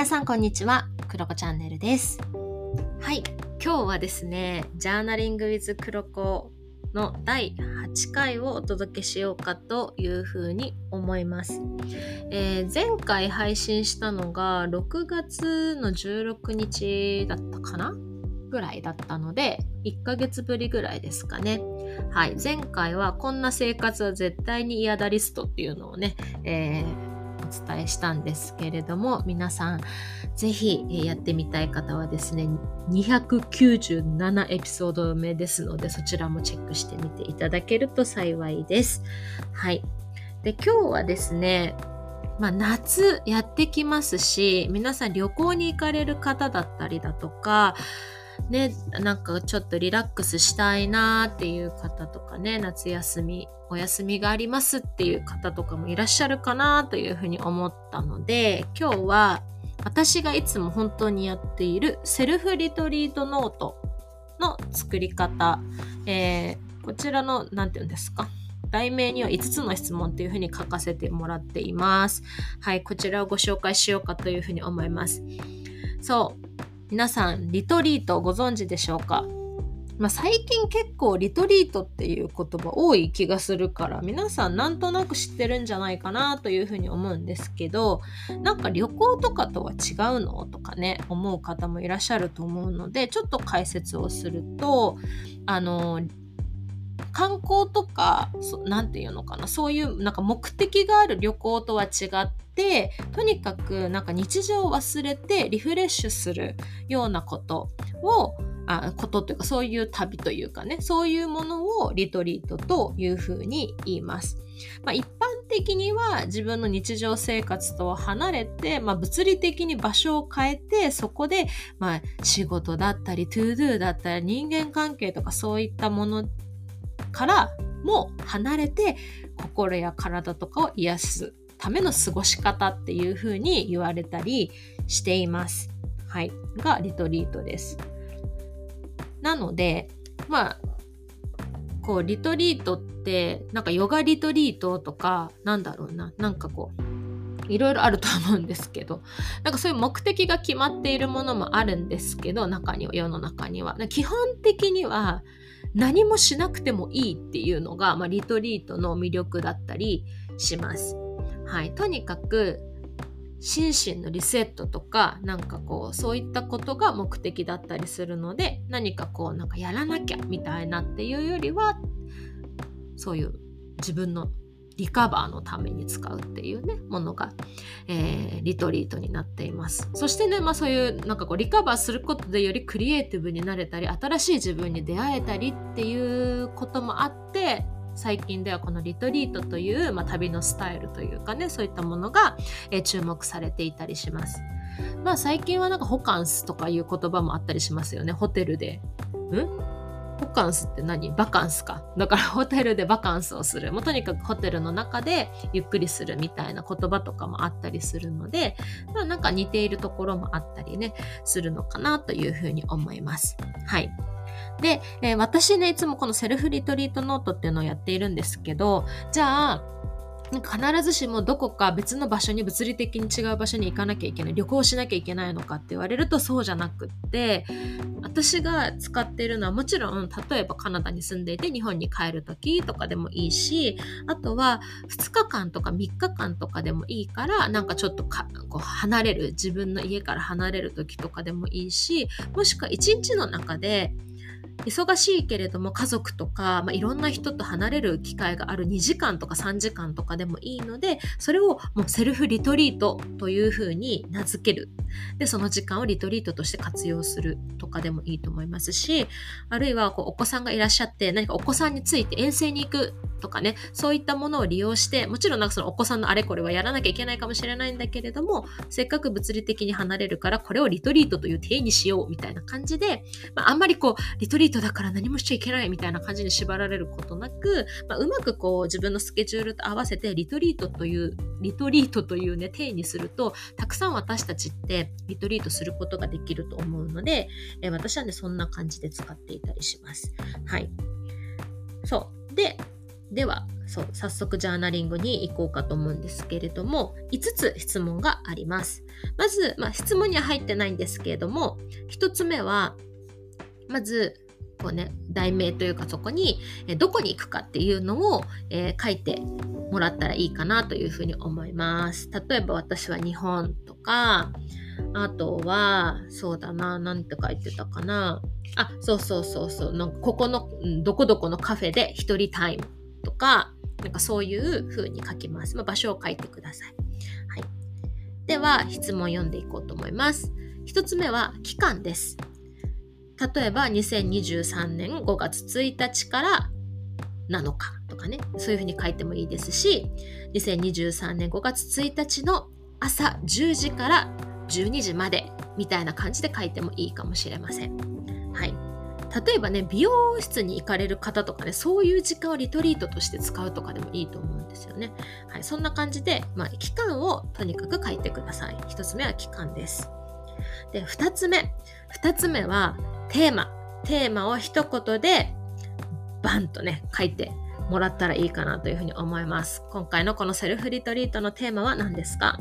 皆さんこんにちは、クロコチャンネルです。はい、今日はですね、ジャーナリング with クロコの第8回をお届けしようかというふうに思います。えー前回配信したのが6月の16日だったかな？ぐらいだったので、1ヶ月ぶりぐらいですかね。はい、前回はこんな生活は絶対に嫌だリストっていうのをね、えーお伝えしたんですけれども皆さんぜひやってみたい方はですね297エピソード目ですのでそちらもチェックしてみていただけると幸いです。はい。で今日はですねまあ、夏やってきますし皆さん旅行に行かれる方だったりだとかね、なんかちょっとリラックスしたいなーっていう方とかね夏休みお休みがありますっていう方とかもいらっしゃるかなというふうに思ったので今日は私がいつも本当にやっているセルフリトリートノートの作り方、えーこちらの何て言うんですか題名には5つの質問というふうに書かせてもらっています。はい、こちらをご紹介しようかというふうに思います。そう、皆さん、リトリートご存知でしょうか？まあ、最近結構リトリートっていう言葉多い気がするから皆さんなんとなく知ってるんじゃないかなというふうに思うんですけどなんか旅行とかとは違うの？とかね思う方もいらっしゃると思うのでちょっと解説をするとあの観光とかそなんていうのかなそういうなんか目的がある旅行とは違ってとにかくなんか日常を忘れてリフレッシュするようなことをあことというかそういう旅というかねそういうものをリトリートというふうに言います。まあ、一般的には自分の日常生活とは離れて、まあ、物理的に場所を変えてそこで、まあ、仕事だったり to do だったり人間関係とかそういったものからも離れて心や体とかを癒すための過ごし方っていうふうに言われたりしています。はい。がリトリートです。なので、まあ、こう、リトリートって、なんかヨガリトリートとか、なんだろうな、なんかこう、いろいろあると思うんですけど、なんかそういう目的が決まっているものもあるんですけど、中には、世の中には。基本的には、何もしなくてもいいっていうのが、まあ、リトリートの魅力だったりします。はい。とにかく、心身のリセットとかなんかこうそういったことが目的だったりするので何かこうなんかやらなきゃみたいなっていうよりはそういう自分のリカバーのために使うっていうねものが、えーリトリートになっていますそしてね、まあ、そういうなんかこうリカバーすることでよりクリエイティブになれたり新しい自分に出会えたりっていうこともあって最近ではこのリトリートという、まあ、旅のスタイルというかねそういったものが、えー注目されていたりします。まあ最近はなんかホカンスとかいう言葉もあったりしますよね。ホテルで。ん？ホカンスって何？バカンスか。だからホテルでバカンスをする。もうとにかくホテルの中でゆっくりするみたいな言葉とかもあったりするので、まあなんか似ているところもあったりね、するのかなというふうに思います。はい。で、えー私ね、いつもこのセルフリトリートノートっていうのをやっているんですけど、じゃあ、必ずしもどこか別の場所に物理的に違う場所に行かなきゃいけない旅行しなきゃいけないのかって言われるとそうじゃなくって私が使っているのはもちろん例えばカナダに住んでいて日本に帰る時とかでもいいしあとは2日間とか3日間とかでもいいからなんかちょっとこう離れる自分の家から離れる時とかでもいいしもしくは1日の中で忙しいけれども家族とか、まあ、いろんな人と離れる機会がある2時間とか3時間とかでもいいのでそれをもうセルフリトリートというふうに名付ける。でその時間をリトリートとして活用するとかでもいいと思いますしあるいはこうお子さんがいらっしゃって何かお子さんについて遠征に行くとかねそういったものを利用してもちろんなんかそのお子さんのあれこれはやらなきゃいけないかもしれないんだけれどもせっかく物理的に離れるからこれをリトリートという体にしようみたいな感じで、まあ、あんまりこうリトリートだから何もしちゃいけないみたいな感じに縛られることなく、まあ、うまくこう自分のスケジュールと合わせてリトリートというリトリートというね体にするとたくさん私たちってリトリートすることができると思うので、えー私はねそんな感じで使っていたりします。はい。そう。で、ではそう早速ジャーナリングに行こうかと思うんですけれども5つ質問がありますまず、まあ、質問には入ってないんですけれども1つ目はまずこうね題名というかそこにどこに行くかっていうのを、えー、書いてもらったらいいかなというふうに思います。例えば私は日本とかあとはそうだな何て書いてたかな。あそうそうそうそう。なんかここの、どこどこのカフェで一人タイムとかなんかそういう風に書きます、まあ、場所を書いてください、はい、では質問読んでいこうと思います。1つ目は期間です。例えば2023年5月1日から7日とかねそういうふうに書いてもいいですし2023年5月1日の朝10時から12時までみたいな感じで書いてもいいかもしれません。はい。例えばね、美容室に行かれる方とかね、そういう時間をリトリートとして使うとかでもいいと思うんですよね。はい。そんな感じで、まあ、期間をとにかく書いてください。一つ目は期間です。で、二つ目。二つ目は、テーマ。テーマを一言でバンとね、書いてもらったらいいかなというふうに思います。今回のこのセルフリトリートのテーマは何ですか？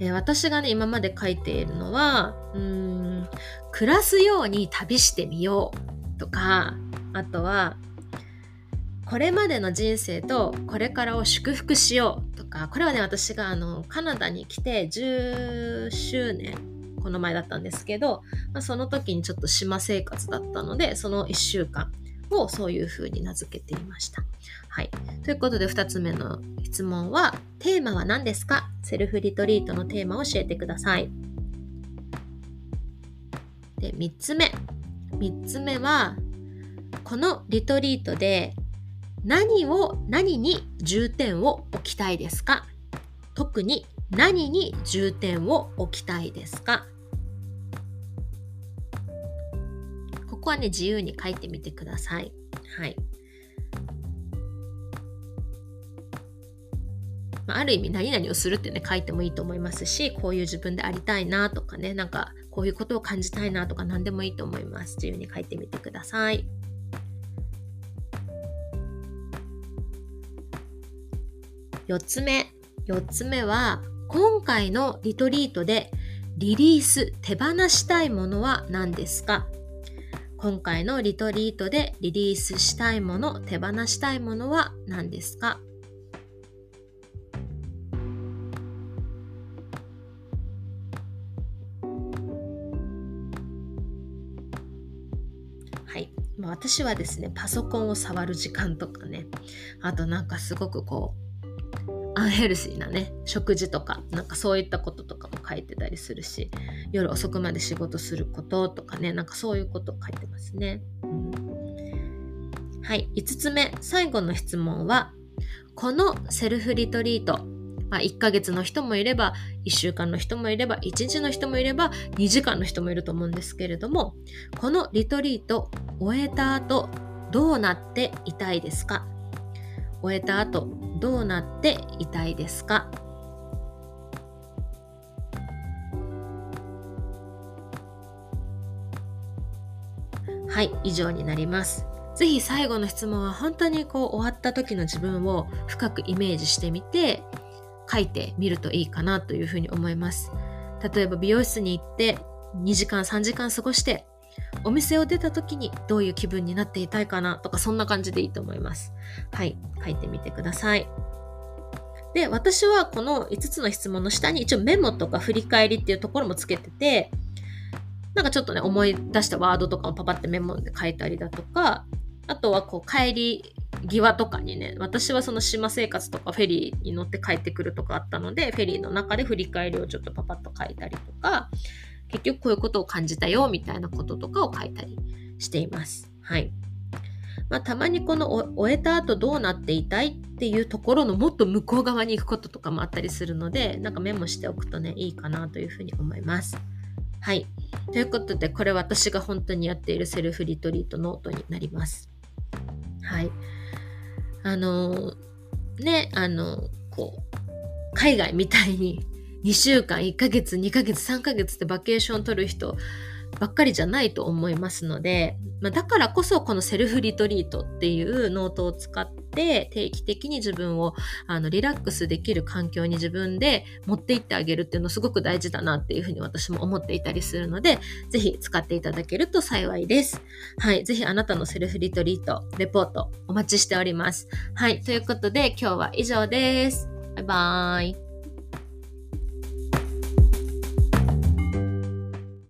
えー、私がね、今まで書いているのは、うん、暮らすように旅してみようとか、あとは、これまでの人生とこれからを祝福しようとか、これはね、私があのカナダに来て10周年この前だったんですけど、まあ、その時にちょっと島生活だったので、その1週間をそういう風に名付けていました。はい。ということで2つ目の質問は、テーマは何ですか？セルフリトリートのテーマを教えてください。で、3つ目。3つ目は、このリトリートで何を、何に重点を置きたいですか？特に何に重点を置きたいですか？こはね、自由に書いてみてください。はい。まあ、ある意味何々をするってね書いてもいいと思いますしこういう自分でありたいなとかねなんかこういうことを感じたいなとか何でもいいと思います自由に書いてみてください4つ目4つ目は今回のリトリートでリリース手放したいものは何ですか？今回のリトリートでリリースしたいもの、手放したいものは何ですか？はい。私はですね、パソコンを触る時間とかね、あとなんかすごくこう、アンヘルシーなね食事とかなんかそういったこととか書いてたりするし夜遅くまで仕事することとかねなんかそういうことを書いてますね、うん、はい。5つ目最後の質問はこのセルフリトリートまあ、1ヶ月の人もいれば1週間の人もいれば1日の人もいれば2時間の人もいると思うんですけれどもこのリトリート終えた後どうなっていたいですか？終えた後どうなっていたいですか？はい以上になりますぜひ最後の質問は本当にこう終わった時の自分を深くイメージしてみて書いてみるといいかなというふうに思います例えば美容室に行って2時間3時間過ごしてお店を出た時にどういう気分になっていたいかなとかそんな感じでいいと思います。はい、書いてみてください。で、私はこの5つの質問の下に一応メモとか振り返りっていうところもつけてて、なんかちょっとね、思い出したワードとかもパパってメモで書いたりだとか、あとはこう帰り際とかにね、私はその島生活とかフェリーに乗って帰ってくるとかあったので、フェリーの中で振り返りをちょっとパパッと書いたりとか、結局こういうことを感じたよみたいなこととかを書いたりしています。はい。まあ、たまにこの終えた後どうなっていたいっていうところのもっと向こう側に行くこととかもあったりするのでなんかメモしておくとねいいかなというふうに思います。はい。ということでこれ私が本当にやっているセルフリトリートノートになります。はい。あのねあのこう海外みたいに2週間、1ヶ月、2ヶ月、3ヶ月ってバケーション取る人、ばっかりじゃないと思いますので、まあ、だからこそこのセルフリトリートっていうノートを使って定期的に自分をあのリラックスできる環境に自分で持っていってあげるっていうのすごく大事だなっていうふうに私も思っていたりするので、ぜひ使っていただけると幸いです。はい。ぜひあなたのセルフリトリート、レポートお待ちしております。はい。ということで今日は以上です。バイバーイ。